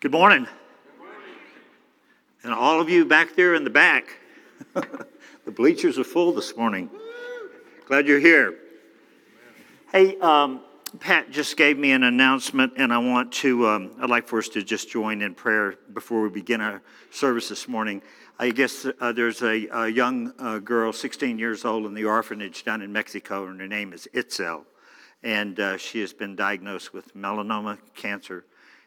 Good morning. And all of you back there in the back, the bleachers are full this morning. Glad you're here. Hey, um, Pat just gave me an announcement, and I want to, um, I'd like for us to just join in prayer before we begin our service this morning. I guess uh, there's a, a young uh, girl, 16 years old, in the orphanage down in Mexico, and her name is Itzel. And uh, she has been diagnosed with melanoma cancer.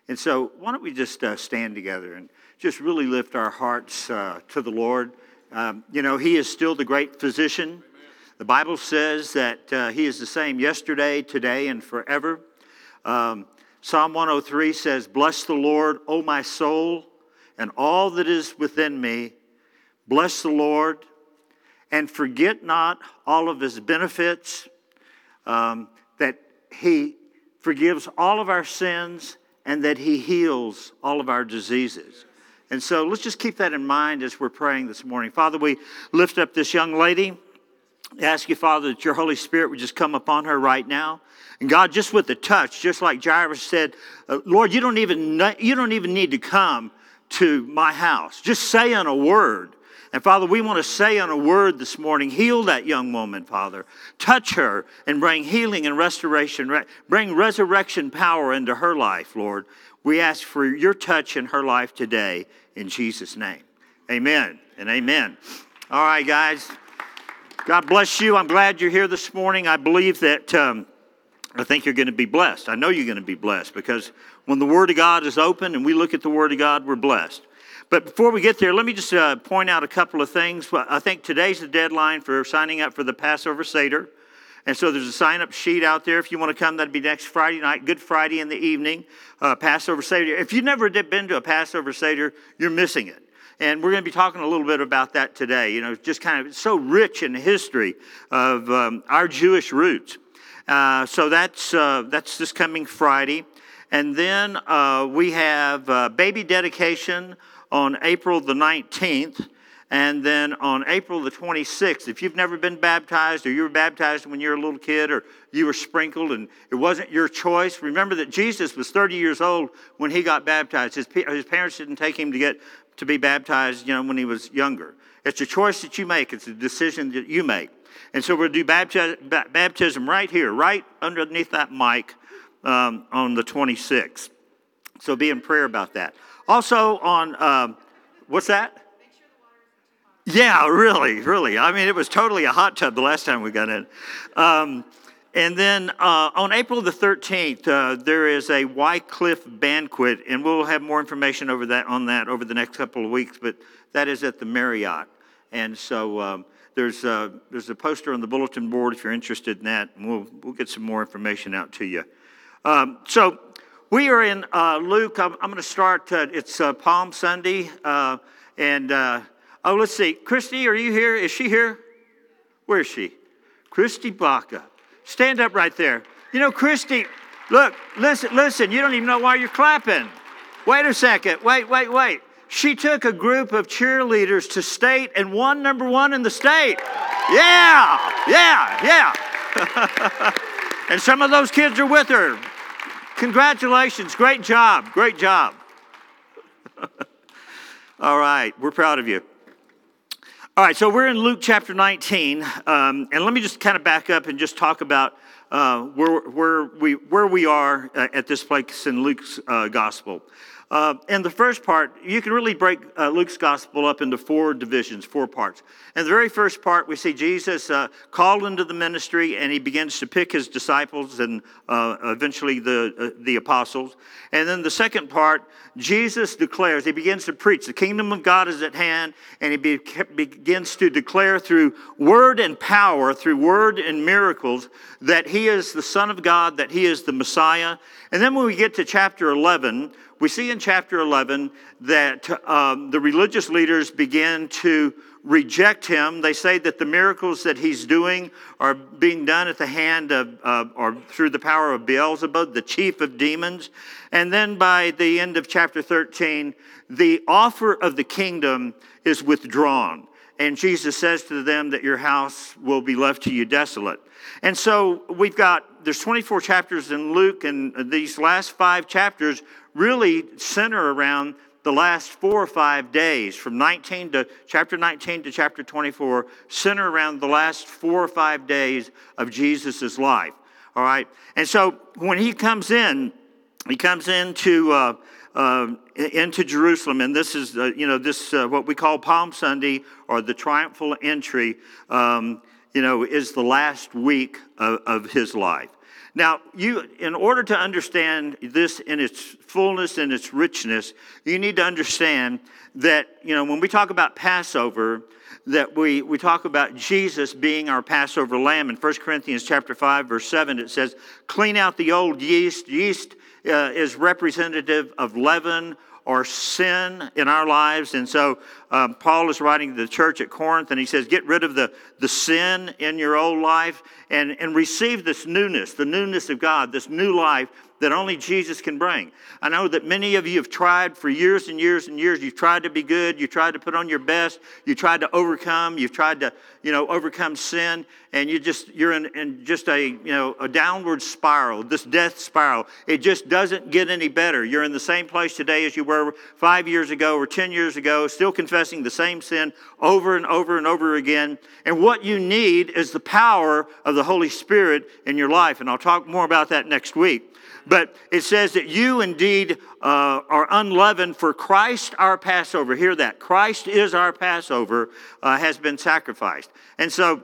And so, why don't we just uh, stand together and just really lift our hearts uh, to the Lord? Um, you know, He is still the great physician. The Bible says that uh, He is the same yesterday, today, and forever. Um, Psalm 103 says, Bless the Lord, O my soul, and all that is within me. Bless the Lord, and forget not all of His benefits, um, that He forgives all of our sins and that He heals all of our diseases. And so let's just keep that in mind as we're praying this morning. Father, we lift up this young lady. Ask you, Father, that your Holy Spirit would just come upon her right now. And God, just with the touch, just like Jairus said, uh, Lord, you don't, even, you don't even need to come to my house. Just say on a word and Father, we want to say on a word this morning, heal that young woman, Father. Touch her and bring healing and restoration, bring resurrection power into her life, Lord. We ask for your touch in her life today in Jesus' name. Amen and amen. All right, guys. God bless you. I'm glad you're here this morning. I believe that um, I think you're going to be blessed. I know you're going to be blessed because when the Word of God is open and we look at the Word of God, we're blessed. But before we get there, let me just uh, point out a couple of things. I think today's the deadline for signing up for the Passover Seder. And so there's a sign up sheet out there if you want to come. That'd be next Friday night, Good Friday in the evening, uh, Passover Seder. If you've never been to a Passover Seder, you're missing it. And we're going to be talking a little bit about that today. You know, just kind of so rich in the history of um, our Jewish roots. Uh, so that's, uh, that's this coming Friday. And then uh, we have uh, baby dedication on April the 19th. And then on April the 26th, if you've never been baptized or you were baptized when you were a little kid or you were sprinkled and it wasn't your choice, remember that Jesus was 30 years old when he got baptized. His, his parents didn't take him to get to be baptized, you know, when he was younger. It's a choice that you make. It's a decision that you make. And so to do baptism right here, right underneath that mic um, on the 26th. So be in prayer about that. Also, on um, what's that? Yeah, really, really. I mean, it was totally a hot tub the last time we got in. Um, and then uh, on April the 13th, uh, there is a Wycliffe banquet, and we'll have more information over that on that over the next couple of weeks. But that is at the Marriott, and so um, there's a, there's a poster on the bulletin board if you're interested in that, and we'll we'll get some more information out to you. Um, so we are in uh, Luke. I'm, I'm going to start. Uh, it's uh, Palm Sunday. Uh, and, uh, oh, let's see. Christy, are you here? Is she here? Where is she? Christy Baca. Stand up right there. You know, Christy, look, listen, listen. You don't even know why you're clapping. Wait a second. Wait, wait, wait. She took a group of cheerleaders to state and won number one in the state. Yeah, yeah, yeah. and some of those kids are with her. Congratulations. Great job. Great job. All right. We're proud of you. All right. So we're in Luke chapter 19. Um, and let me just kind of back up and just talk about uh, where, where, we, where we are uh, at this place in Luke's uh, gospel. Uh, and the first part, you can really break uh, Luke's gospel up into four divisions, four parts. In the very first part, we see Jesus uh, called into the ministry and he begins to pick his disciples and uh, eventually the, uh, the apostles. And then the second part, Jesus declares, he begins to preach, the kingdom of God is at hand, and he be, begins to declare through word and power, through word and miracles, that he is the Son of God, that he is the Messiah. And then when we get to chapter 11, we see in chapter 11 that um, the religious leaders begin to reject him. They say that the miracles that he's doing are being done at the hand of, uh, or through the power of Beelzebub, the chief of demons. And then by the end of chapter 13, the offer of the kingdom is withdrawn. And Jesus says to them that your house will be left to you desolate. And so we've got, there's 24 chapters in Luke, and these last five chapters really center around the last four or five days, from 19 to chapter 19 to chapter 24, center around the last four or five days of Jesus' life. All right? And so when he comes in, he comes into. Uh, uh, into Jerusalem, and this is, uh, you know, this uh, what we call Palm Sunday or the triumphal entry. Um, you know, is the last week of, of his life. Now, you, in order to understand this in its fullness and its richness, you need to understand that, you know, when we talk about Passover, that we, we talk about Jesus being our Passover lamb. In 1 Corinthians chapter 5, verse 7, it says, clean out the old yeast. Yeast uh, is representative of leaven or sin in our lives. And so um, Paul is writing to the church at Corinth and he says, Get rid of the, the sin in your old life and, and receive this newness, the newness of God, this new life that only Jesus can bring. I know that many of you have tried for years and years and years. You've tried to be good. You tried to put on your best. You tried to overcome. You've tried to, you know, overcome sin. And you just, you're in, in just a, you know, a downward spiral, this death spiral. It just doesn't get any better. You're in the same place today as you were five years ago or 10 years ago, still confessing the same sin over and over and over again. And what you need is the power of the Holy Spirit in your life. And I'll talk more about that next week. But it says that you indeed uh, are unleavened for Christ our Passover. Hear that. Christ is our Passover, uh, has been sacrificed. And so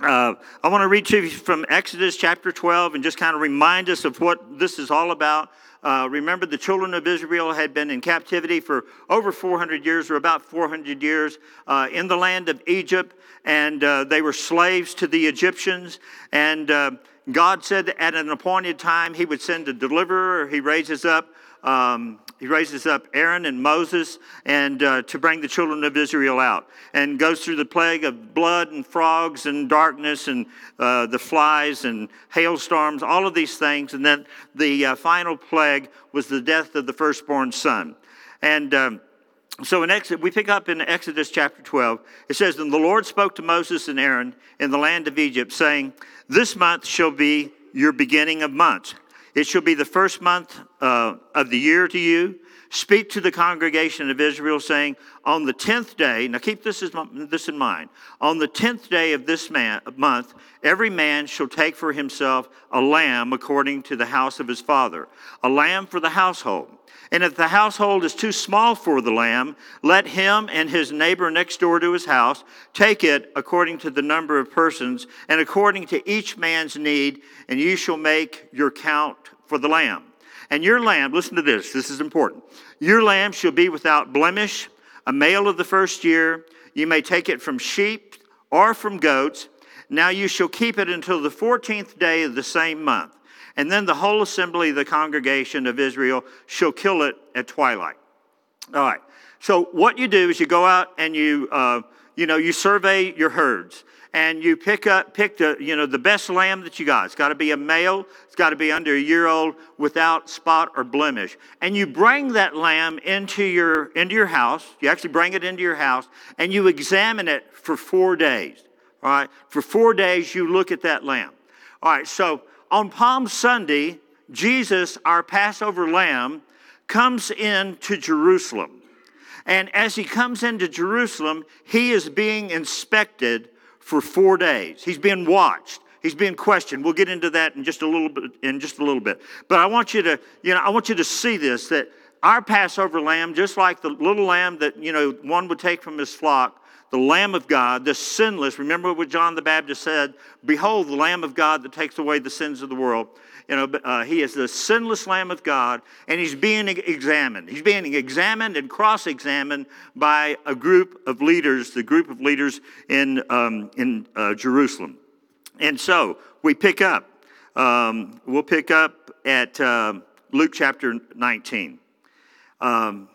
uh, I want to read to you from Exodus chapter 12 and just kind of remind us of what this is all about. Uh, remember, the children of Israel had been in captivity for over 400 years, or about 400 years, uh, in the land of Egypt, and uh, they were slaves to the Egyptians. And uh, God said that at an appointed time he would send a deliverer. He raises up. Um, he raises up Aaron and Moses and uh, to bring the children of Israel out and goes through the plague of blood and frogs and darkness and uh, the flies and hailstorms, all of these things. And then the uh, final plague was the death of the firstborn son. And um, so in Exodus, we pick up in Exodus chapter 12. It says, And the Lord spoke to Moses and Aaron in the land of Egypt, saying, This month shall be your beginning of months. It shall be the first month uh, of the year to you. Speak to the congregation of Israel, saying, On the tenth day, now keep this, this in mind, on the tenth day of this man, month, every man shall take for himself a lamb according to the house of his father, a lamb for the household. And if the household is too small for the lamb, let him and his neighbor next door to his house take it according to the number of persons and according to each man's need, and you shall make your count for the lamb. And your lamb, listen to this, this is important. Your lamb shall be without blemish, a male of the first year. You may take it from sheep or from goats. Now you shall keep it until the 14th day of the same month. And then the whole assembly of the congregation of Israel shall kill it at twilight. All right. So what you do is you go out and you, uh, you know, you survey your herds and you pick up, pick the, you know, the best lamb that you got. It's got to be a male. It's got to be under a year old without spot or blemish. And you bring that lamb into your, into your house. You actually bring it into your house and you examine it for four days. All right. For four days, you look at that lamb. All right. So on Palm Sunday, Jesus, our Passover lamb, comes into Jerusalem. And as he comes into Jerusalem, he is being inspected for four days. He's being watched. He's being questioned. We'll get into that in just a little bit. In just a little bit. But I want you to, you know, I want you to see this that our Passover lamb, just like the little lamb that you know one would take from his flock, the Lamb of God, the sinless. Remember what John the Baptist said? Behold, the Lamb of God that takes away the sins of the world. You know, uh, he is the sinless Lamb of God, and he's being examined. He's being examined and cross-examined by a group of leaders, the group of leaders in um, in uh, Jerusalem. And so we pick up. Um, we'll pick up at uh, Luke chapter 19. Um,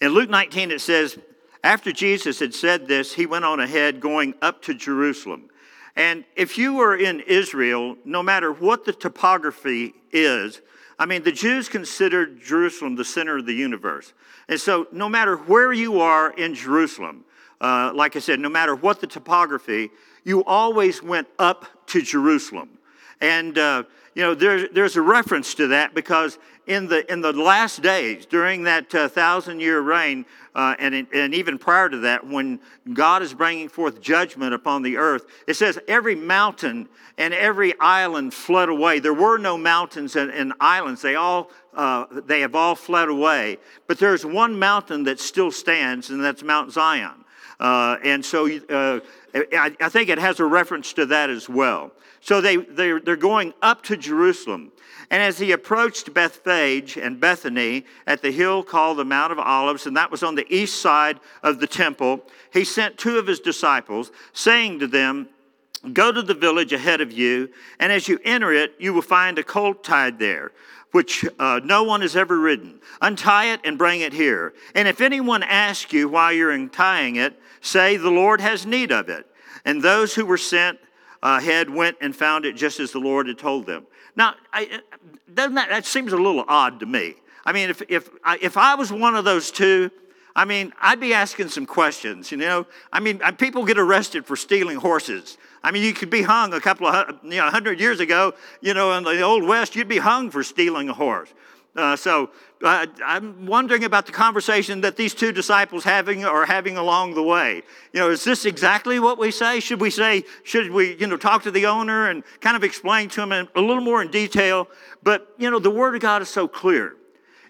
in Luke 19, it says, after Jesus had said this, he went on ahead going up to Jerusalem. And if you were in Israel, no matter what the topography is, I mean, the Jews considered Jerusalem the center of the universe. And so, no matter where you are in Jerusalem, uh, like I said, no matter what the topography, you always went up to Jerusalem. And, uh, you know, there, there's a reference to that because in the, in the last days, during that uh, thousand year reign, uh, and, and even prior to that, when God is bringing forth judgment upon the earth, it says every mountain and every island fled away. There were no mountains and, and islands, they, all, uh, they have all fled away. But there's one mountain that still stands, and that's Mount Zion. Uh, and so uh, I, I, think it has a reference to that as well. So they, they're, they're going up to Jerusalem. And as he approached Bethphage and Bethany at the hill called the Mount of Olives, and that was on the east side of the temple, he sent two of his disciples, saying to them, Go to the village ahead of you, and as you enter it, you will find a colt tied there, which uh, no one has ever ridden. Untie it and bring it here. And if anyone asks you why you're untying it, say, The Lord has need of it. And those who were sent ahead went and found it just as the Lord had told them. Now, I, doesn't that, that seems a little odd to me. I mean, if, if, if I was one of those two, I mean, I'd be asking some questions, you know? I mean, uh, people get arrested for stealing horses. I mean, you could be hung a couple of, you know, 100 years ago, you know, in the Old West, you'd be hung for stealing a horse. Uh, so uh, I'm wondering about the conversation that these two disciples having are having along the way. You know, is this exactly what we say? Should we say, should we, you know, talk to the owner and kind of explain to him a little more in detail? But, you know, the Word of God is so clear.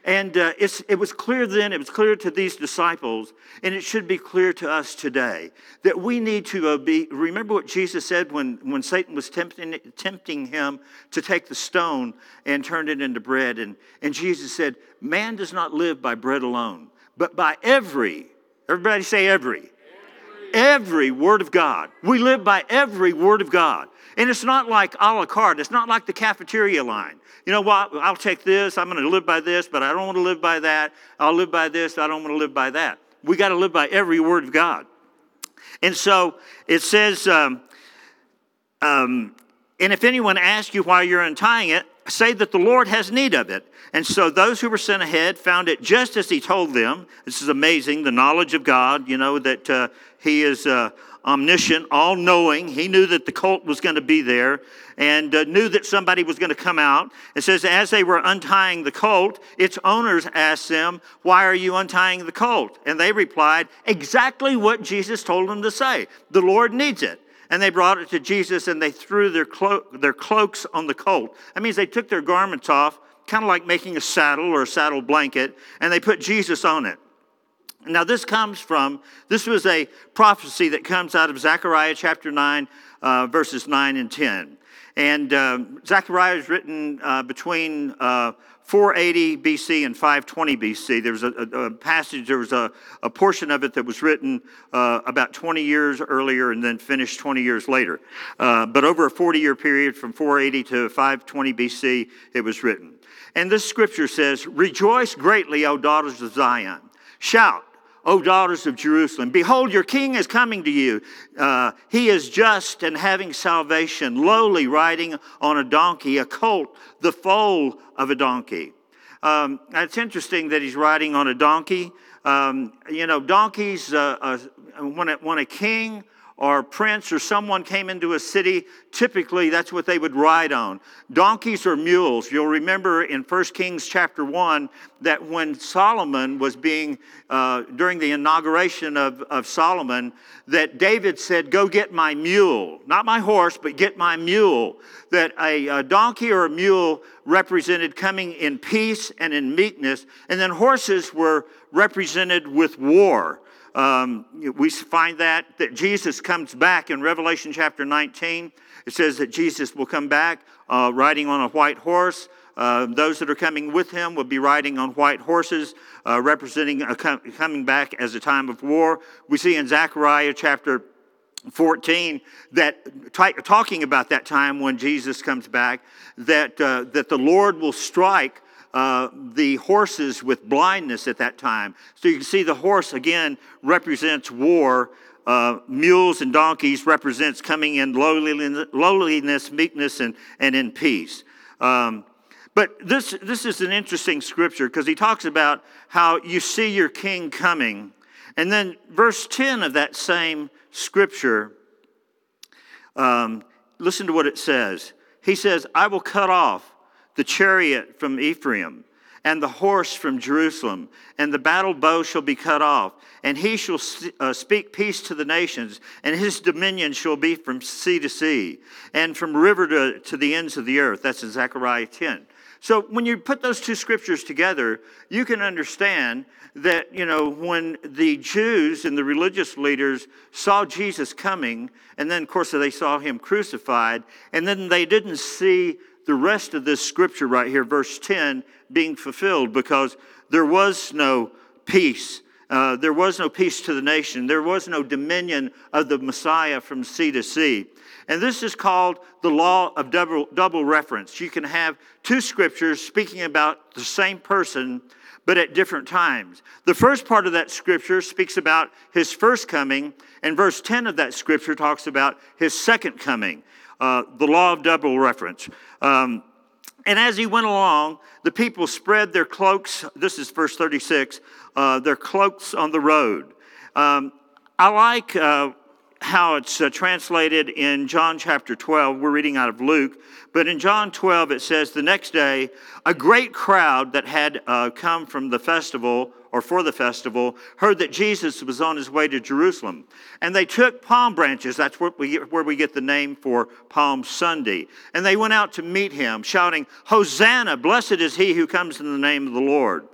And uh, it was clear then, it was clear to these disciples, and it should be clear to us today that we need to uh, be. Remember what Jesus said when, when Satan was tempting, tempting him to take the stone and turn it into bread. And, and Jesus said, Man does not live by bread alone, but by every, everybody say every, every, word of God. We live by every word of God. And it's not like a la carte, it's not like the cafeteria line. You know what? I'll take this, I'm going to live by this, but I don't want to live by that. I'll live by this, I don't want to live by that. We got to live by every word of God. And so it says, um, um, and if anyone asks you why you're untying it, say that the Lord has need of it. And so those who were sent ahead found it just as he told them. This is amazing, the knowledge of God, you know, that uh, he is uh, omniscient, all knowing. He knew that the colt was going to be there and uh, knew that somebody was going to come out. It says, as they were untying the colt, its owners asked them, Why are you untying the colt? And they replied, Exactly what Jesus told them to say. The Lord needs it. And they brought it to Jesus and they threw their, clo- their cloaks on the colt. That means they took their garments off, kind of like making a saddle or a saddle blanket, and they put Jesus on it. Now, this comes from, this was a prophecy that comes out of Zechariah chapter 9, uh, verses 9 and 10. And uh, Zechariah is written uh, between uh, 480 BC and 520 BC. There was a, a, passage, there was a, a, portion of it that was written uh, about 20 years earlier and then finished 20 years later. Uh, but over a 40 year period from 480 to 520 BC, it was written. And this scripture says, Rejoice greatly, O daughters of Zion. Shout O daughters of Jerusalem, behold, your king is coming to you. Uh, he is just and having salvation, lowly, riding on a donkey, a colt, the foal of a donkey. Um, it's interesting that he's riding on a donkey. Um, you know, donkeys, uh, uh, when, a, when a king or prince or someone came into a city, typically that's what they would ride on. Donkeys or mules. You'll remember in 1 Kings chapter 1 that when Solomon was being, uh, during the inauguration of, of Solomon, that David said, Go get my mule. Not my horse, but get my mule. That a, a donkey or a mule represented coming in peace and in meekness, and then horses were represented with war. Um, we find that that Jesus comes back in Revelation chapter 19. It says that Jesus will come back uh, riding on a white horse. Uh, those that are coming with him will be riding on white horses, uh, representing com- coming back as a time of war. We see in Zechariah chapter 14 that t- talking about that time when Jesus comes back, that uh, that the Lord will strike uh, the horses with blindness at that time. So you can see the horse again represents war. Uh, mules and donkeys represents coming in lowliness, lowliness meekness, and, and in peace. Um, but this, this is an interesting scripture because he talks about how you see your king coming. And then verse 10 of that same scripture, um, listen to what it says. he says, I will cut off the chariot from Ephraim and the horse from Jerusalem, and the battle bow shall be cut off, and he shall uh, speak peace to the nations, and his dominion shall be from sea to sea, and from river to, to the ends of the earth. That's in Zechariah 10. So when you put those two scriptures together, you can understand that, you know, when the Jews and the religious leaders saw Jesus coming, and then, of course, they saw him crucified, and then they didn't see the rest of this scripture right here, verse 10, being fulfilled because there was no peace. Uh, there was no peace to the nation. There was no dominion of the Messiah from sea to sea. And this is called the law of double, double reference. You can have two scriptures speaking about the same person, but at different times. The first part of that scripture speaks about his first coming, and verse 10 of that scripture talks about his second coming. Uh, the law of double reference. Um, and as he went along, the people spread their cloaks. This is verse 36 uh, their cloaks on the road. Um, I like uh, how it's uh, translated in John chapter 12. We're reading out of Luke. But in John 12, it says, The next day, a great crowd that had uh, come from the festival or for the festival heard that Jesus was on his way to Jerusalem. And they took palm branches. That's where we, get, where we get the name for Palm Sunday. And they went out to meet him, shouting, Hosanna! Blessed is he who comes in the name of the Lord.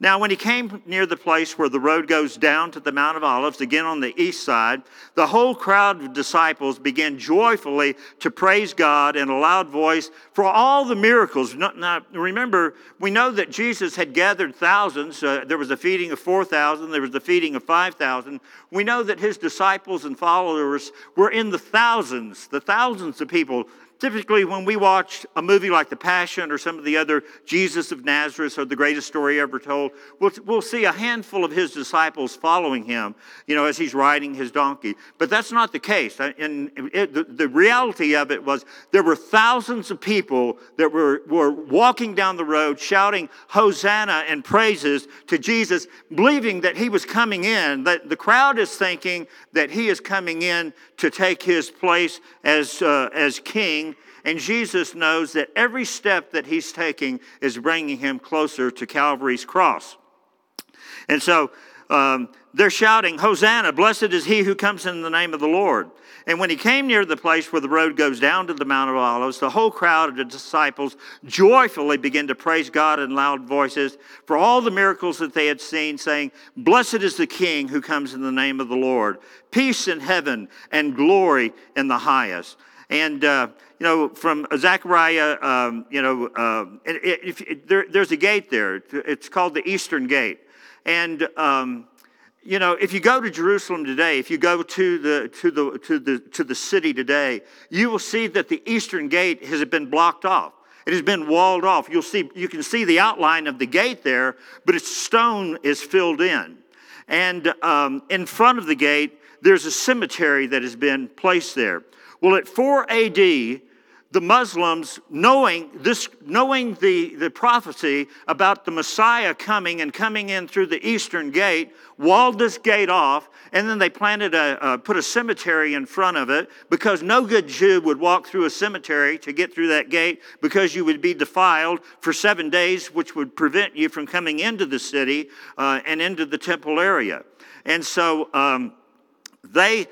Now, when he came near the place where the road goes down to the Mount of Olives, again on the east side, the whole crowd of disciples began joyfully to praise God in a loud voice for all the miracles. Now, remember, we know that Jesus had gathered thousands. Uh, there was a feeding of 4,000, there was a feeding of 5,000. We know that his disciples and followers were in the thousands, the thousands of people Typically, when we watch a movie like The Passion or some of the other Jesus of Nazareth or the greatest story ever told, we'll, we'll see a handful of his disciples following him, you know, as he's riding his donkey. But that's not the case. And it, the, the reality of it was there were thousands of people that were, were walking down the road shouting Hosanna and praises to Jesus, believing that he was coming in. That the crowd is thinking that he is coming in to take his place as, uh, as king and Jesus knows that every step that he's taking is bringing him closer to Calvary's cross. And so um, they're shouting, Hosanna, blessed is he who comes in the name of the Lord. And when he came near the place where the road goes down to the Mount of Olives, the whole crowd of the disciples joyfully began to praise God in loud voices for all the miracles that they had seen, saying, Blessed is the King who comes in the name of the Lord. Peace in heaven and glory in the highest. And, uh, you know, from Zechariah, um, you know, uh, it, it, there, there's a gate there. It's called the Eastern Gate. And, um, you know, if you go to Jerusalem today, if you go to the, to, the, to, the, to the city today, you will see that the Eastern Gate has been blocked off. It has been walled off. You'll see, you can see the outline of the gate there, but its stone is filled in. And um, in front of the gate, there's a cemetery that has been placed there. Well, at 4 AD, the Muslims, knowing this, knowing the, the prophecy about the Messiah coming and coming in through the eastern gate, walled this gate off, and then they planted a, uh, put a cemetery in front of it because no good Jew would walk through a cemetery to get through that gate because you would be defiled for seven days, which would prevent you from coming into the city uh, and into the temple area. And so um, they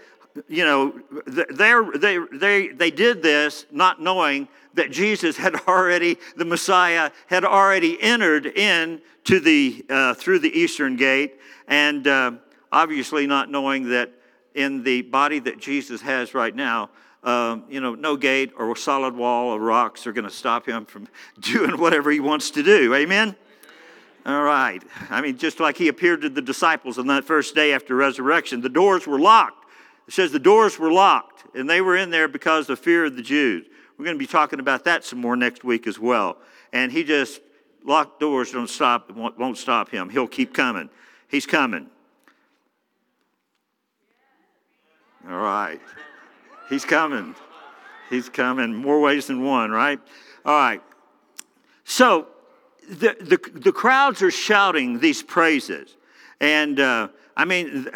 you know, they, they, they did this not knowing that Jesus had already, the Messiah had already entered in to the, uh, through the eastern gate, and uh, obviously not knowing that in the body that Jesus has right now, um, you know, no gate or solid wall of rocks are going to stop him from doing whatever he wants to do. Amen? All right. I mean, just like he appeared to the disciples on that first day after resurrection, the doors were locked. It says the doors were locked, and they were in there because of fear of the Jews. We're going to be talking about that some more next week as well. And he just locked doors don't stop won't stop him. He'll keep coming. He's coming. All right. He's coming. He's coming more ways than one, right? All right. So the, the, the crowds are shouting these praises. And uh, I mean,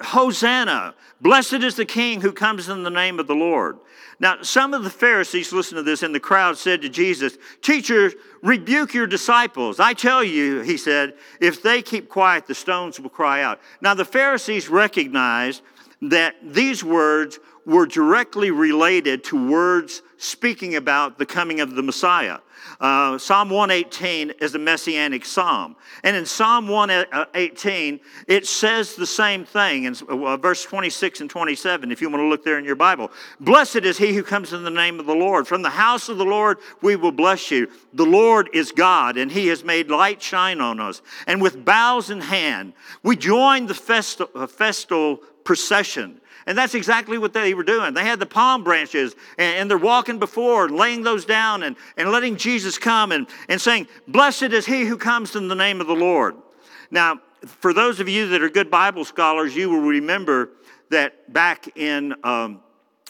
Hosanna, blessed is the King who comes in the name of the Lord. Now, some of the Pharisees, listen to this, in the crowd said to Jesus, Teacher, rebuke your disciples. I tell you, he said, if they keep quiet, the stones will cry out. Now, the Pharisees recognized that these words were directly related to words speaking about the coming of the Messiah. Uh, psalm 118 is a messianic psalm. And in Psalm 118, it says the same thing in uh, verse 26 and 27, if you want to look there in your Bible. Blessed is he who comes in the name of the Lord. From the house of the Lord we will bless you. The Lord is God, and he has made light shine on us. And with boughs in hand, we join the festal, uh, festal procession and that's exactly what they were doing. They had the palm branches and, and, they're walking before laying those down and, and letting Jesus come and, and saying, Blessed is he who comes in the name of the Lord. Now, for those of you that are good Bible scholars, you will remember that back in um,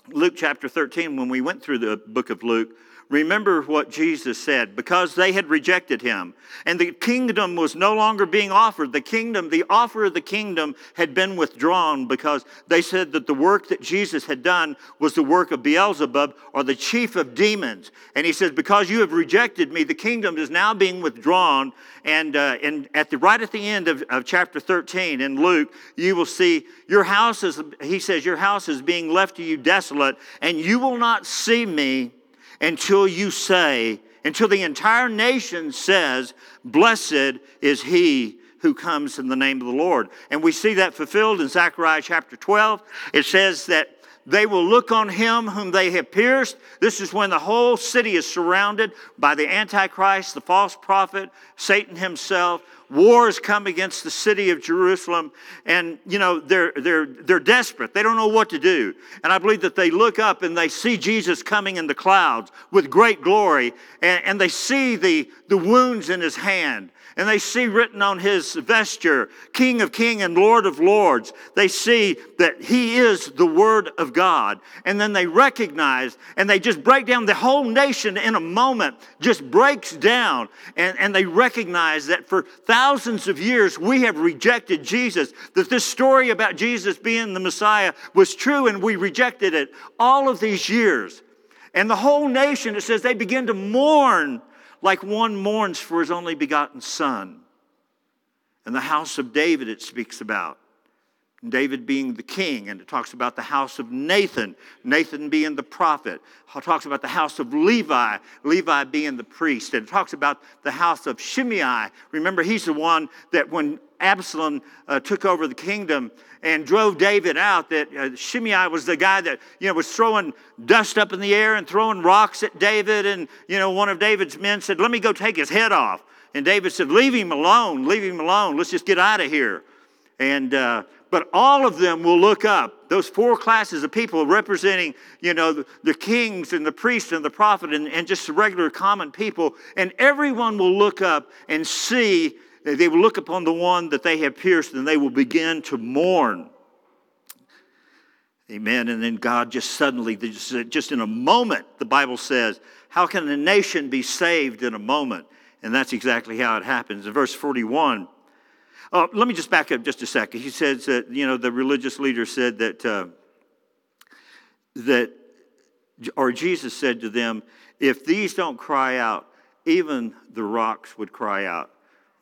Luke chapter 13, when we went through the book of Luke, Remember what Jesus said because they had rejected him. And the kingdom was no longer being offered. The kingdom, the offer of the kingdom had been withdrawn because they said that the work that Jesus had done was the work of Beelzebub or the chief of demons. And he says, Because you have rejected me, the kingdom is now being withdrawn. And, uh, and at the right at the end of, of chapter 13 in Luke, you will see your house is, he says, Your house is being left to you desolate, and you will not see me until you say, until the entire nation says, Blessed is he who comes in the name of the Lord. And we see that fulfilled in Zechariah chapter 12. It says that they will look on him whom they have pierced. This is when the whole city is surrounded by the Antichrist, the false prophet, Satan himself. Wars come against the city of Jerusalem, and you know they're they're they're desperate. They don't know what to do. And I believe that they look up and they see Jesus coming in the clouds with great glory, and, and they see the, the wounds in his hand and they see written on his vesture, King of King and Lord of Lords. They see that he is the Word of God. And then they recognize and they just break down. The whole nation in a moment just breaks down. And, and they recognize that for thousands of years we have rejected Jesus, that this story about Jesus being the Messiah was true and we rejected it all of these years. And the whole nation, it says, they begin to mourn like one mourns for his only begotten son. And the house of David, it speaks about. David being the king, and it talks about the house of Nathan, Nathan being the prophet. It talks about the house of Levi, Levi being the priest. And it talks about the house of Shimei. Remember, he's the one that when Absalom uh, took over the kingdom and drove David out, that uh, Shimei was the guy that you know was throwing dust up in the air and throwing rocks at David. And you know, one of David's men said, "Let me go take his head off." And David said, "Leave him alone. Leave him alone. Let's just get out of here." And uh, but all of them will look up. Those four classes of people representing, you know, the, the kings and the priests and the prophet and, and just regular common people. And everyone will look up and see, they will look upon the one that they have pierced and they will begin to mourn. Amen. And then God just suddenly, just in a moment, the Bible says, how can a nation be saved in a moment? And that's exactly how it happens. In verse 41, Oh, let me just back up just a second. He says that, you know, the religious leader said that, uh, that, or Jesus said to them, if these don't cry out, even the rocks would cry out.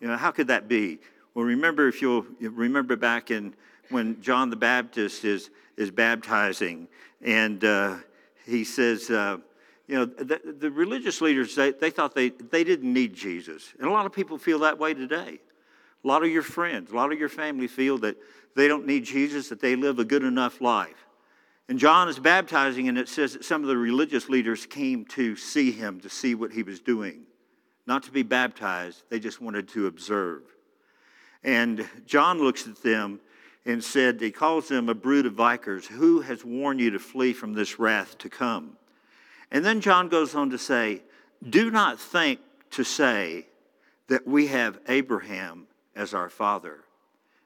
You know, how could that be? Well, remember, if you'll remember back in when John the Baptist is, is baptizing, and uh, he says, uh, you know, the, the religious leaders, they, they thought they, they didn't need Jesus. And a lot of people feel that way today. A lot of your friends, a lot of your family feel that they don't need Jesus, that they live a good enough life. And John is baptizing, and it says that some of the religious leaders came to see him, to see what he was doing. Not to be baptized, they just wanted to observe. And John looks at them and said, He calls them a brood of vipers. Who has warned you to flee from this wrath to come? And then John goes on to say, Do not think to say that we have Abraham as our Father.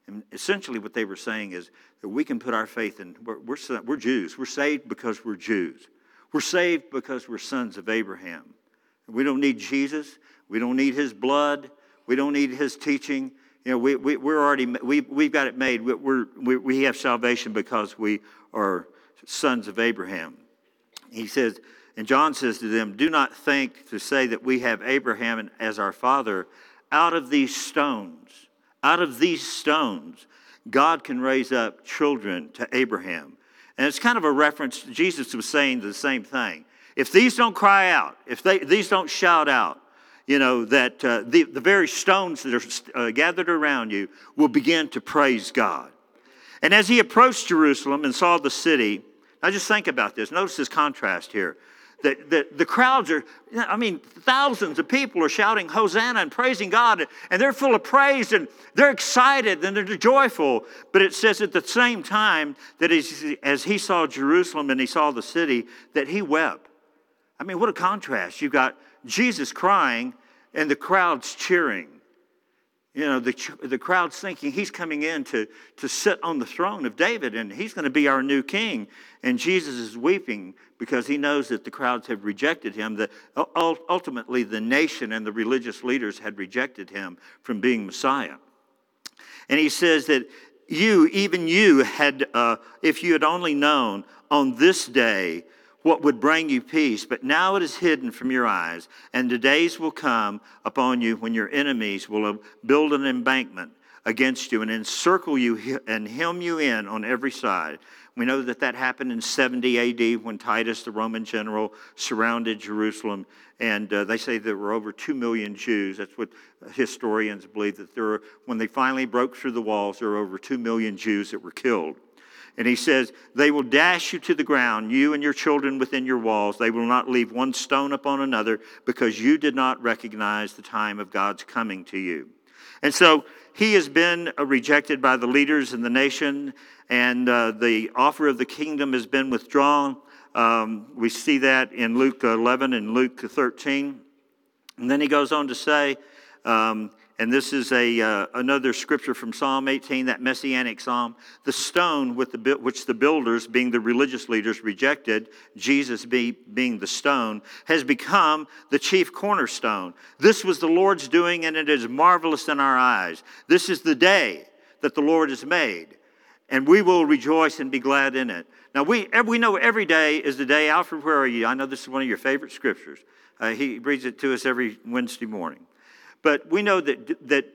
And essentially, what they were saying is that we can put our faith in, we're, we're, we're Jews. We're saved because we're Jews. We're saved because we're sons of Abraham. We don't need Jesus. We don't need his blood. We don't need his teaching. You know, we, we, we're already, we, we've got it made. We're, we, we have salvation because we are sons of Abraham. He says, and John says to them, Do not think to say that we have Abraham as our father. Out of these stones, out of these stones, God can raise up children to Abraham. And it's kind of a reference, Jesus was saying the same thing. If these don't cry out, if they, these don't shout out, you know, that uh, the, the very stones that are uh, gathered around you will begin to praise God. And as he approached Jerusalem and saw the city, now just think about this. Notice this contrast here. The, the, the crowds are, I mean, thousands of people are shouting Hosanna and praising God, and they're full of praise and they're excited and they're joyful. But it says at the same time that as, as he saw Jerusalem and he saw the city, that he wept. I mean, what a contrast. You've got Jesus crying and the crowds cheering. You know, the, the crowd's thinking he's coming in to, to sit on the throne of David and he's going to be our new king. And Jesus is weeping because he knows that the crowds have rejected him, that ultimately the nation and the religious leaders had rejected him from being Messiah. And he says that you, even you, had, uh, if you had only known on this day what would bring you peace, but now it is hidden from your eyes, and the days will come upon you when your enemies will build an embankment against you and encircle you and hem you in on every side. We know that that happened in 70 AD when Titus, the Roman general, surrounded Jerusalem. And uh, they say there were over 2 million Jews. That's what historians believe, that there were, when they finally broke through the walls, there were over 2 million Jews that were killed. And he says, They will dash you to the ground, you and your children within your walls. They will not leave one stone upon another because you did not recognize the time of God's coming to you. And so he has been uh, rejected by the leaders in the nation, and uh, the offer of the kingdom has been withdrawn. Um, we see that in Luke 11 and Luke 13. And then he goes on to say, um, and this is a, uh, another scripture from Psalm 18, that messianic psalm. The stone with the, which the builders, being the religious leaders, rejected, Jesus be, being the stone, has become the chief cornerstone. This was the Lord's doing, and it is marvelous in our eyes. This is the day that the Lord has made, and we will rejoice and be glad in it. Now, we, we know every day is the day. Alfred, where are you? I know this is one of your favorite scriptures. Uh, he reads it to us every Wednesday morning. But we know that, that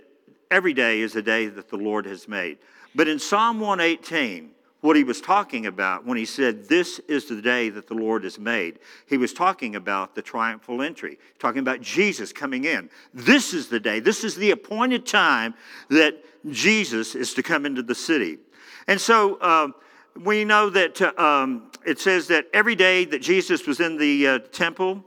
every day is a day that the Lord has made. But in Psalm 118, what he was talking about when he said, This is the day that the Lord has made, he was talking about the triumphal entry, talking about Jesus coming in. This is the day, this is the appointed time that Jesus is to come into the city. And so uh, we know that um, it says that every day that Jesus was in the uh, temple,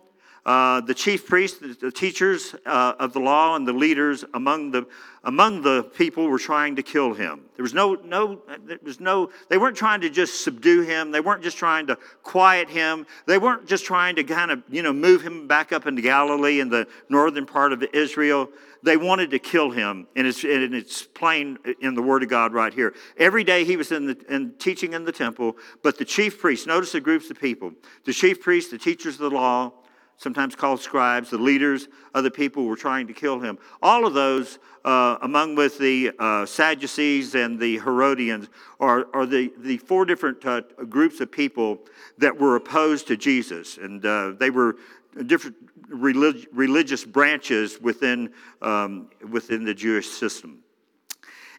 uh, the chief priests, the teachers uh, of the law, and the leaders among the among the people were trying to kill him. There was no no there was no they weren't trying to just subdue him. They weren't just trying to quiet him. They weren't just trying to kind of you know move him back up into Galilee in the northern part of Israel. They wanted to kill him, and it's, and it's plain in the Word of God right here. Every day he was in, the, in teaching in the temple, but the chief priests, notice the groups of people, the chief priests, the teachers of the law, sometimes called scribes, the leaders of the people were trying to kill him. All of those, uh, among with the uh, Sadducees and the Herodians, are, are the, the four different uh, groups of people that were opposed to Jesus. And uh, they were different relig- religious branches within, um, within the Jewish system.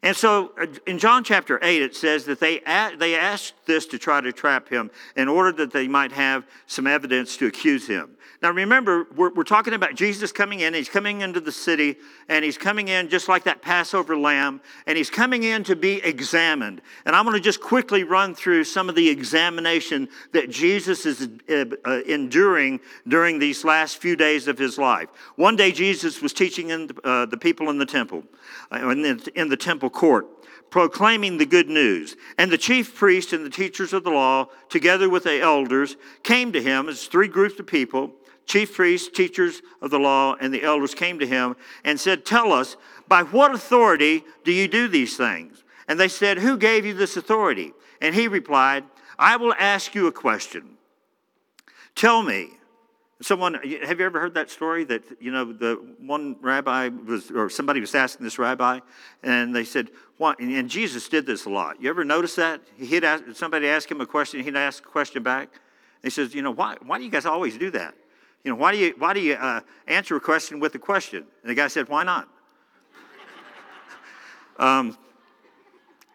And so uh, in John chapter 8, it says that they, they asked this to try to trap him in order that they might have some evidence to accuse him. Now remember, we're, we're talking about Jesus coming in. He's coming into the city, and he's coming in just like that Passover lamb, and he's coming in to be examined. And I'm going to just quickly run through some of the examination that Jesus is uh, uh, enduring during these last few days of his life. One day, Jesus was teaching in, the people in the temple, Uh, in, the, in the temple court proclaiming the good news. And the chief priests and the teachers of the law, together with the elders, came to him as three groups of people chief priests, teachers of the law, and the elders came to him and said, Tell us, by what authority do you do these things? And they said, Who gave you this authority? And he replied, I will ask you a question. Tell me, Someone, have you ever heard that story that, you know, the one rabbi was, or somebody was asking this rabbi, and they said, why? And Jesus did this a lot. You ever notice that? He'd ask, somebody ask him a question, he'd ask a question back. He says, you know, why, why do you guys always do that? You know, why do you, why do you uh, answer a question with a question? And the guy said, why not? um,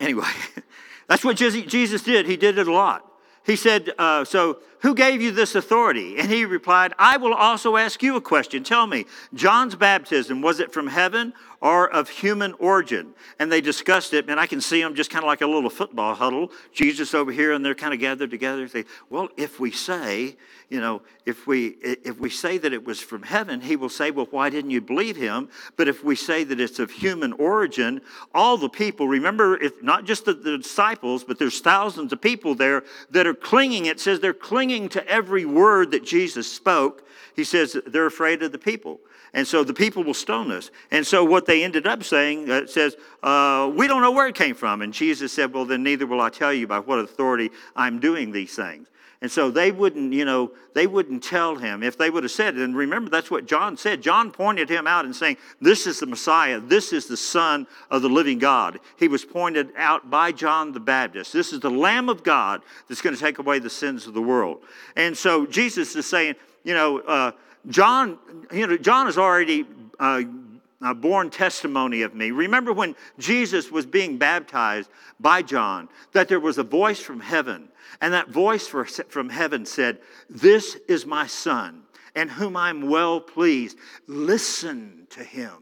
anyway, that's what Jesus did. He did it a lot. He said, uh, So who gave you this authority? And he replied, I will also ask you a question. Tell me, John's baptism, was it from heaven or of human origin. And they discussed it, and I can see them just kind of like a little football huddle. Jesus over here, and they're kind of gathered together. Say, well, if we say, you know, if we if we say that it was from heaven, he will say, well, why didn't you believe him? But if we say that it's of human origin, all the people, remember, if not just the, the disciples, but there's thousands of people there that are clinging. It says they're clinging to every word that Jesus spoke. He says they're afraid of the people. And so the people will stone us. And so what they ended up saying uh, says, uh, We don't know where it came from. And Jesus said, Well, then neither will I tell you by what authority I'm doing these things. And so they wouldn't, you know, they wouldn't tell him if they would have said. And remember, that's what John said. John pointed him out and saying, This is the Messiah. This is the Son of the living God. He was pointed out by John the Baptist. This is the Lamb of God that's going to take away the sins of the world. And so Jesus is saying, you know, uh, John, you know, John has already uh, uh, borne testimony of me. Remember when Jesus was being baptized by John, that there was a voice from heaven, and that voice from heaven said, This is my son, and whom I'm well pleased. Listen to him.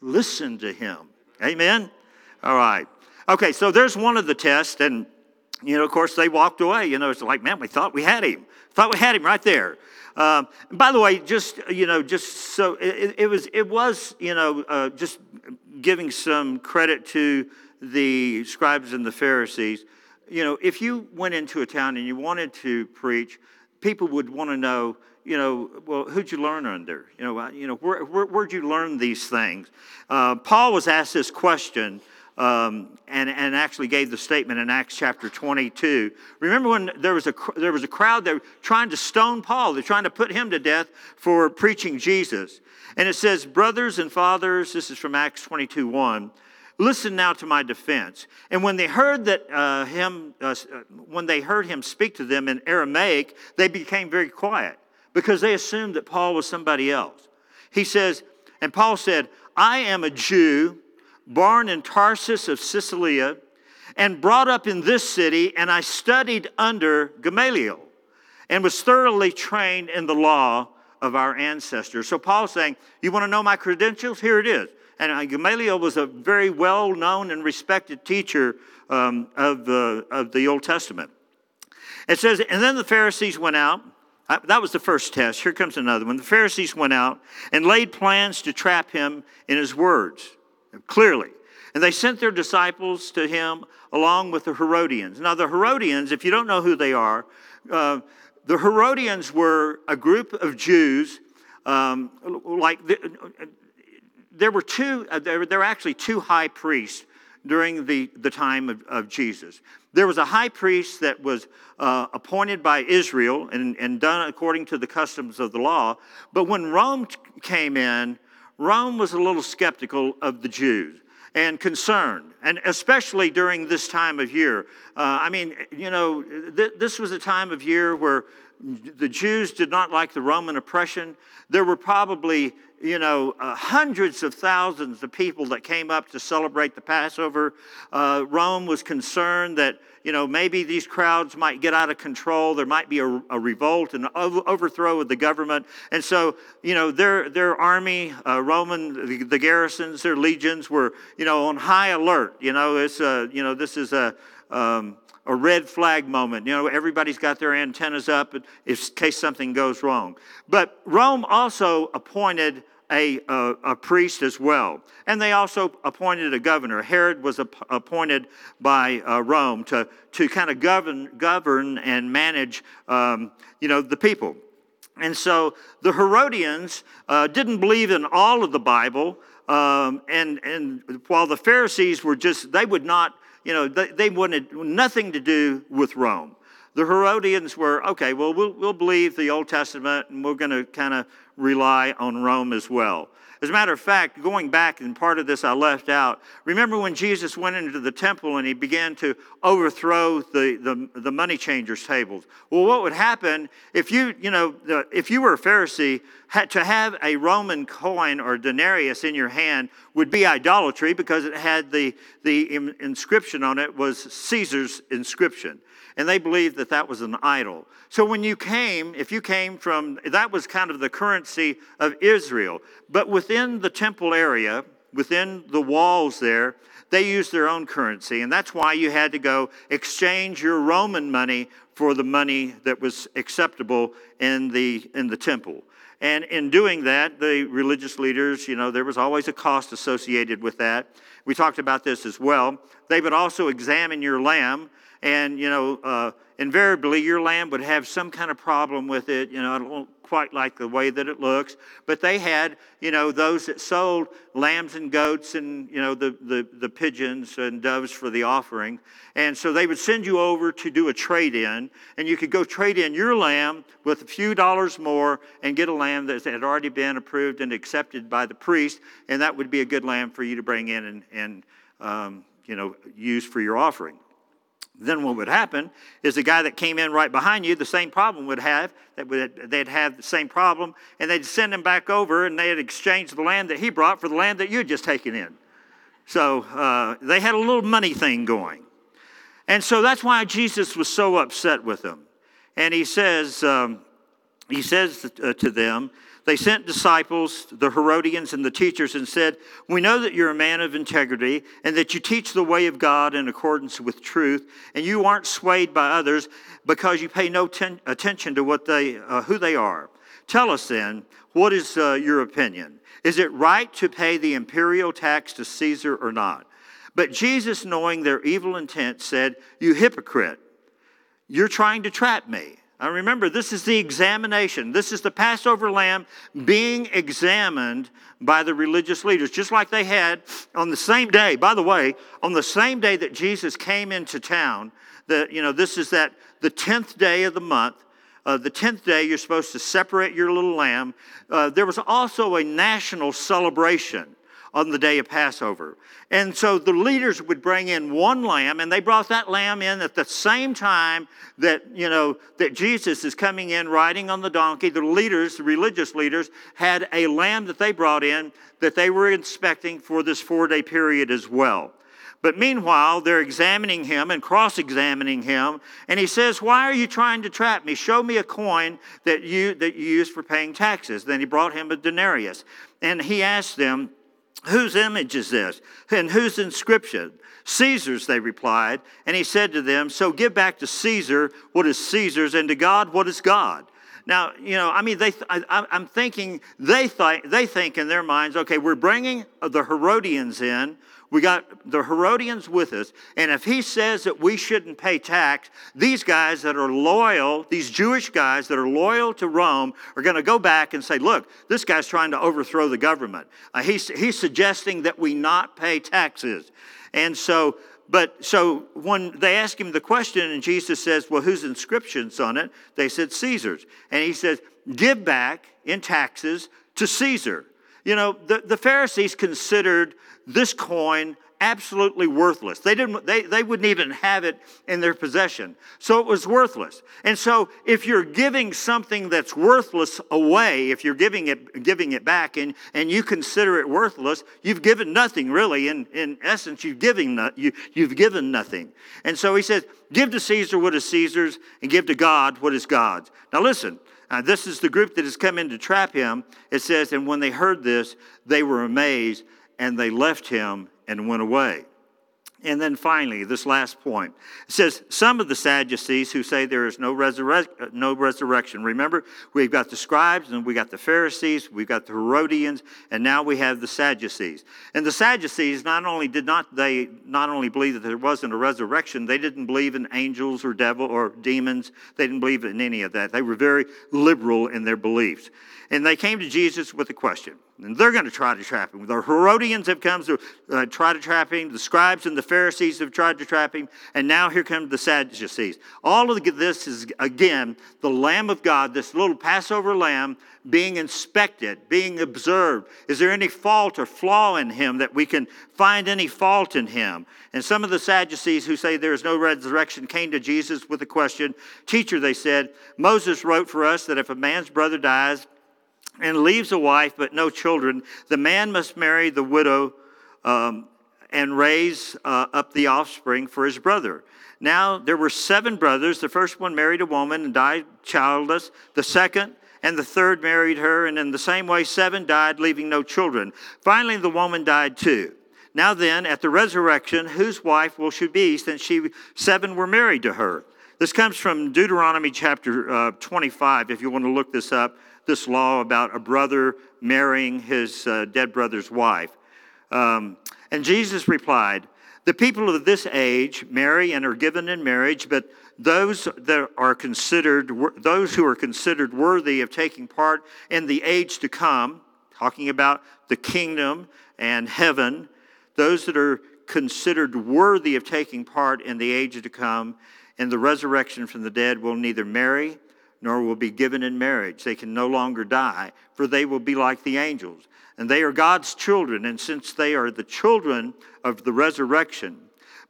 Listen to him. Amen? All right. Okay, so there's one of the tests, and, you know, of course, they walked away. You know, it's like, man, we thought we had him. Thought we had him right there. Um, by the way, just you know, just so it, it was, it was you know, uh, just giving some credit to the scribes and the Pharisees. You know, if you went into a town and you wanted to preach, people would want to know, you know, well, who'd you learn under? You know, you know, where, where, would you learn these things? Uh, Paul was asked this question um, and, and actually gave the statement in Acts chapter 22. Remember when there was, a, there was a crowd that were trying to stone Paul, they're trying to put him to death for preaching Jesus. And it says, Brothers and fathers, this is from Acts 22 1. Listen now to my defense. And when they heard that uh, him, uh, uh, when they heard him speak to them in Aramaic, they became very quiet because they assumed that Paul was somebody else. He says, and Paul said, I am a Jew born in Tarsus of Cilicia, and brought up in this city, and I studied under Gamaliel and was thoroughly trained in the law of our ancestors. So Paul's saying, You want to know my credentials? Here it is. And uh, Gamaliel was a very well known and respected teacher um, of, the, of the Old Testament. It says, And then the Pharisees went out. Uh, that was the first test. Here comes another one. The Pharisees went out and laid plans to trap him in his words clearly. And they sent their disciples to him along with the Herodians. Now, the Herodians, if you don't know who they are, uh, the Herodians were a group of Jews, um, like the, there were two, uh, there, were actually two high priests during the, the time of, of Jesus. There was a high priest that was uh, appointed by Israel and, and done according to the customs of the law. But when Rome came in, Rome was a little skeptical of the Jews and concerned, and especially during this time of year. Uh, I mean, you know, th- this was a time of year where the Jews did not like the Roman oppression. There were probably, you know, uh, hundreds of thousands of people that came up to celebrate the Passover. Uh, Rome was concerned that, you know, maybe these crowds might get out of control. There might be a, a revolt and overthrow of the government. And so, you know, their, their army, uh, Roman, the, the, garrisons, their legions were, you know, on high alert. You know, it's a, you know, this is a, um, a red flag moment. You know, everybody's got their antennas up in case something goes wrong. But Rome also appointed a, a, a, priest as well. And they also appointed a governor. Herod was appointed by uh, Rome to, to kind of govern, govern and manage, um, you know, the people. And so the Herodians uh, didn't believe in all of the Bible. Um, and, and while the Pharisees were just, they would not you know, they, they wanted nothing to do with Rome. The Herodians were, okay, well, we'll, we'll believe the Old Testament and we're going to kind of rely on Rome as well. As a matter of fact, going back, and part of this I left out, remember when Jesus went into the temple and he began to overthrow the, the, the money changers' tables? Well, what would happen if you, you know, if you were a Pharisee, to have a Roman coin or denarius in your hand would be idolatry because it had the, the inscription on it was Caesar's inscription and they believed that that was an idol. So when you came, if you came from, that was kind of the currency of Israel. But within the temple area, within the walls there, they used their own currency. And that's why you had to go exchange your Roman money for the money that was acceptable in the, in the temple. And in doing that, the religious leaders, you know, there was always a cost associated with that. We talked about this as well. They would also examine your lamb and you know uh, invariably your lamb would have some kind of problem with it you know i don't quite like the way that it looks. But they had you know those that sold lambs and goats and you know the, the, the pigeons and doves for the offering. And so they would send you over to do a trade-in and you could go trade in your lamb with a few dollars more and get a lamb that had already been approved and accepted by the priest and that would be a good lamb for you to bring in and, and um, you know use for your offering then what would happen is the guy that came in right behind you, the same problem would have, that would, they'd have the same problem, and they'd send him back over and they'd exchange the land that he brought for the land that you'd just taken in. So uh, they had a little money thing going. And so that's why Jesus was so upset with them. And he says, um, he says uh, to them, they sent disciples, the Herodians and the teachers, and said, We know that you're a man of integrity and that you teach the way of God in accordance with truth, and you aren't swayed by others because you pay no ten- attention to what they, uh, who they are. Tell us then, what is uh, your opinion? Is it right to pay the imperial tax to Caesar or not? But Jesus, knowing their evil intent, said, You hypocrite, you're trying to trap me. Now remember, this is the examination. This is the Passover lamb being examined by the religious leaders, just like they had on the same day. By the way, on the same day that Jesus came into town, that you know, this is that the tenth day of the month. Uh, the tenth day, you're supposed to separate your little lamb. Uh, there was also a national celebration on the day of Passover. And so the leaders would bring in one lamb, and they brought that lamb in at the same time that, you know, that Jesus is coming in riding on the donkey. The leaders, the religious leaders, had a lamb that they brought in that they were inspecting for this four day period as well. But meanwhile, they're examining him and cross examining him. And he says, Why are you trying to trap me? Show me a coin that you, that you use for paying taxes. Then he brought him a denarius. And he asked them, Whose image is this? And whose inscription? Caesar's, they replied. And he said to them, So give back to Caesar what is Caesar's, and to God what is God. Now, you know, I mean, they, I, am thinking, they, th- they think in their minds, okay, we're bringing the Herodians in we got the Herodians with us, and if he says that we shouldn't pay tax, these guys that are loyal, these Jewish guys that are loyal to Rome, are going to go back and say, look, this guy's trying to overthrow the government. Uh, he's, he's suggesting that we not pay taxes. And so, but so when they ask him the question, and Jesus says, well, whose inscription's on it? They said, Caesar's. And he says, give back in taxes to Caesar. You know, the, the Pharisees considered this coin absolutely worthless. They, didn't, they, they wouldn't even have it in their possession. So it was worthless. And so if you're giving something that's worthless away, if you're giving it, giving it back and, and you consider it worthless, you've given nothing really. In, in essence, you've, giving no, you, you've given nothing. And so he says, give to Caesar what is Caesar's and give to God what is God's. Now listen, uh, this is the group that has come in to trap him. It says, and when they heard this, they were amazed and they left him and went away. And then finally, this last point. It says, Some of the Sadducees who say there is no, resurre- uh, no resurrection. Remember, we've got the scribes and we got the Pharisees, we've got the Herodians, and now we have the Sadducees. And the Sadducees not only did not they not only believe that there wasn't a resurrection, they didn't believe in angels or devil or demons. They didn't believe in any of that. They were very liberal in their beliefs. And they came to Jesus with a question. And they're going to try to trap him. The Herodians have come to uh, try to trap him. The scribes and the Pharisees have tried to trap him. And now here come the Sadducees. All of this is, again, the Lamb of God, this little Passover lamb being inspected, being observed. Is there any fault or flaw in him that we can find any fault in him? And some of the Sadducees who say there is no resurrection came to Jesus with a question. Teacher, they said, Moses wrote for us that if a man's brother dies, and leaves a wife but no children, the man must marry the widow um, and raise uh, up the offspring for his brother. Now, there were seven brothers. The first one married a woman and died childless. The second and the third married her, and in the same way, seven died, leaving no children. Finally, the woman died too. Now then, at the resurrection, whose wife will she be, since she seven were married to her? This comes from Deuteronomy chapter uh, 25, if you want to look this up this law about a brother marrying his uh, dead brother's wife. Um, and Jesus replied, The people of this age marry and are given in marriage, but those that are considered, those who are considered worthy of taking part in the age to come, talking about the kingdom and heaven, those that are considered worthy of taking part in the age to come in the resurrection from the dead will neither marry nor will be given in marriage. They can no longer die, for they will be like the angels. And they are God's children, and since they are the children of the resurrection.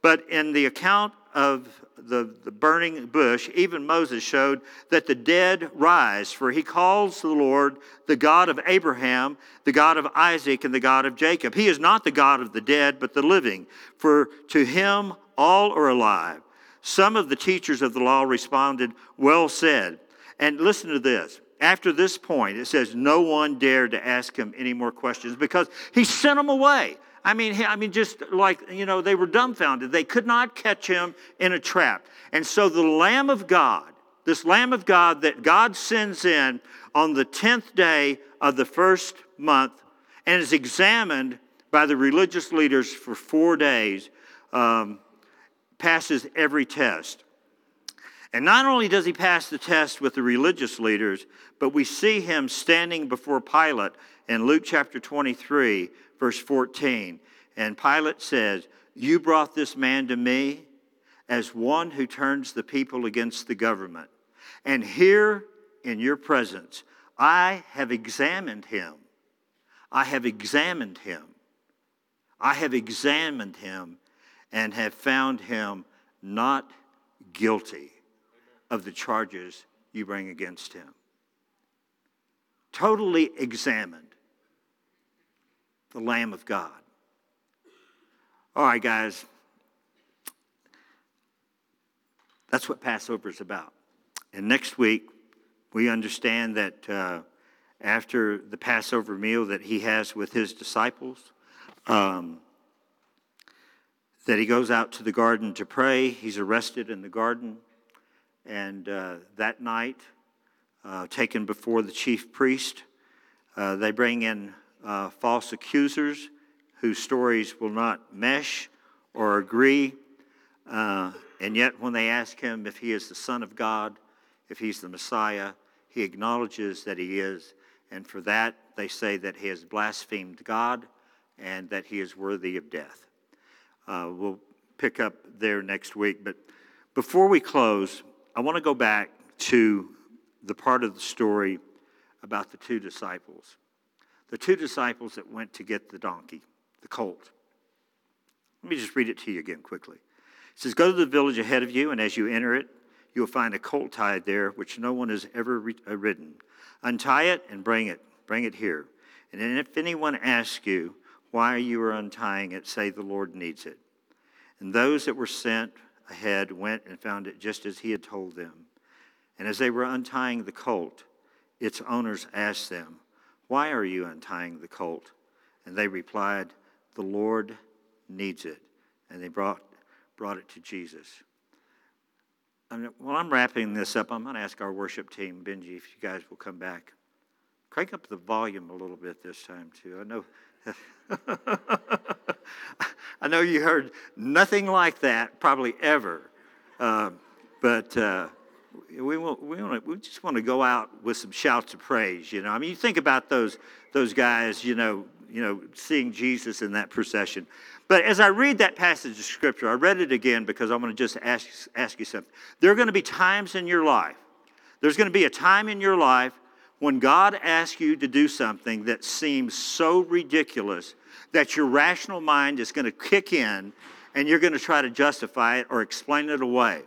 But in the account of the, the burning bush, even Moses showed that the dead rise, for he calls the Lord the God of Abraham, the God of Isaac, and the God of Jacob. He is not the God of the dead, but the living, for to him all are alive. Some of the teachers of the law responded, Well said. And listen to this. After this point, it says no one dared to ask him any more questions because he sent them away. I mean, I mean, just like, you know, they were dumbfounded. They could not catch him in a trap. And so the Lamb of God, this Lamb of God that God sends in on the 10th day of the first month and is examined by the religious leaders for four days, um, passes every test. And not only does he pass the test with the religious leaders, but we see him standing before Pilate in Luke chapter 23, verse 14. And Pilate says, You brought this man to me as one who turns the people against the government. And here in your presence, I have examined him. I have examined him. I have examined him and have found him not guilty of the charges you bring against him. Totally examined the Lamb of God. All right, guys. That's what Passover is about. And next week, we understand that uh, after the Passover meal that he has with his disciples, um, that he goes out to the garden to pray. He's arrested in the garden. And uh, that night, uh, taken before the chief priest, uh, they bring in uh, false accusers whose stories will not mesh or agree. Uh, and yet, when they ask him if he is the Son of God, if he's the Messiah, he acknowledges that he is. And for that, they say that he has blasphemed God and that he is worthy of death. Uh, we'll pick up there next week. But before we close, I want to go back to the part of the story about the two disciples. The two disciples that went to get the donkey, the colt. Let me just read it to you again quickly. It says, Go to the village ahead of you, and as you enter it, you will find a colt tied there, which no one has ever uh, ridden. Untie it and bring it. Bring it here. And if anyone asks you why you are untying it, say the Lord needs it. And those that were sent ahead went and found it just as he had told them. And as they were untying the colt, its owners asked them, Why are you untying the colt? And they replied, The Lord needs it. And they brought, brought it to Jesus. And while I'm wrapping this up, I'm going to ask our worship team, Benji, if you guys will come back. Crank up the volume a little bit this time, too. I know. I know you heard nothing like that, probably ever. Uh, but uh, we, we, want to, we just want to go out with some shouts of praise, you know. I mean, you think about those, those guys, you know, you know, seeing Jesus in that procession. But as I read that passage of Scripture, I read it again because I'm going to just ask, ask you something. There are going to be times in your life, there's going to be a time in your life when God asks you to do something that seems so ridiculous that your rational mind is going to kick in and you're going to try to justify it or explain it away.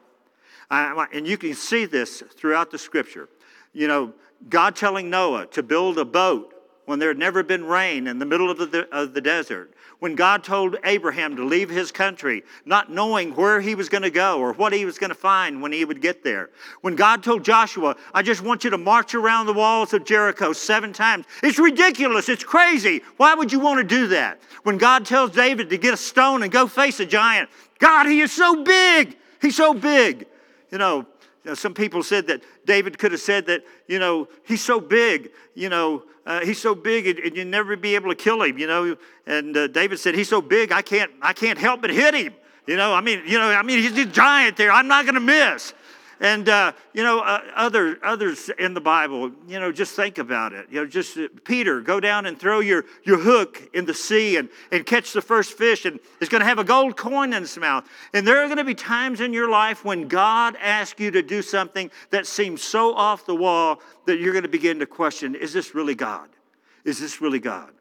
and you can see this throughout the scripture. You know, God telling Noah to build a boat when there had never been rain in the middle of the, of the desert, when God told Abraham to leave his country, not knowing where he was going to go or what he was going to find when he would get there, when God told Joshua, I just want you to march around the walls of Jericho seven times. It's ridiculous. It's crazy. Why would you want to do that? When God tells David to get a stone and go face a giant, God, he is so big. He's so big. You know, some people said that David could have said that, you know, he's so big, you know, uh, he's so big and, you'll never be able to kill him, you know. And uh, David said, he's so big, I can't, I can't help but hit him. You know, I mean, you know, I mean, he's a giant there. I'm not going to miss. And, uh, you know, uh, other, others in the Bible, you know, just think about it. You know, just uh, Peter, go down and throw your, your hook in the sea and, and catch the first fish, and it's going to have a gold coin in its mouth. And there are going to be times in your life when God asks you to do something that seems so off the wall that you're going to begin to question is this really God? Is this really God?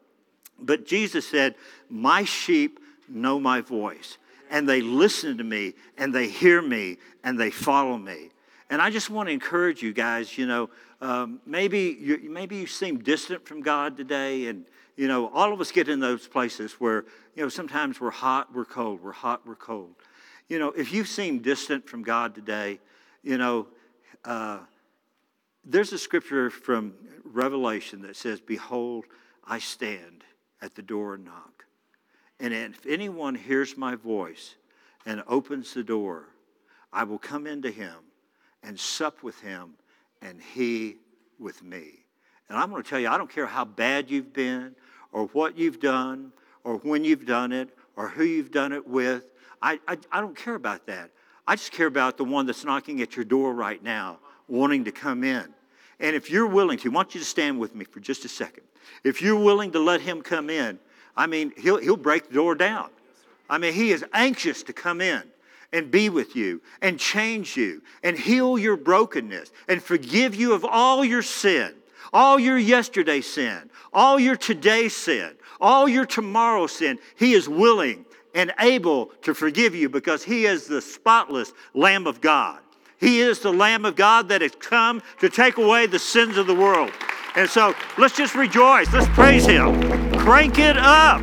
But Jesus said, My sheep know my voice and they listen to me and they hear me and they follow me. And I just want to encourage you guys, you know, um, maybe, you, maybe you seem distant from God today. And, you know, all of us get in those places where, you know, sometimes we're hot, we're cold, we're hot, we're cold. You know, if you seem distant from God today, you know, uh, there's a scripture from Revelation that says, Behold, I stand at the door and knock. And if anyone hears my voice and opens the door, I will come into him and sup with him and he with me. And I'm going to tell you, I don't care how bad you've been or what you've done or when you've done it or who you've done it with. I, I, I don't care about that. I just care about the one that's knocking at your door right now, wanting to come in. And if you're willing to, I want you to stand with me for just a second. If you're willing to let him come in, I mean, he'll, he'll break the door down. I mean, he is anxious to come in and be with you and change you and heal your brokenness and forgive you of all your sin, all your yesterday sin, all your today sin, all your tomorrow sin. He is willing and able to forgive you because he is the spotless Lamb of God. He is the Lamb of God that has come to take away the sins of the world. And so let's just rejoice. Let's praise Him. Crank it up.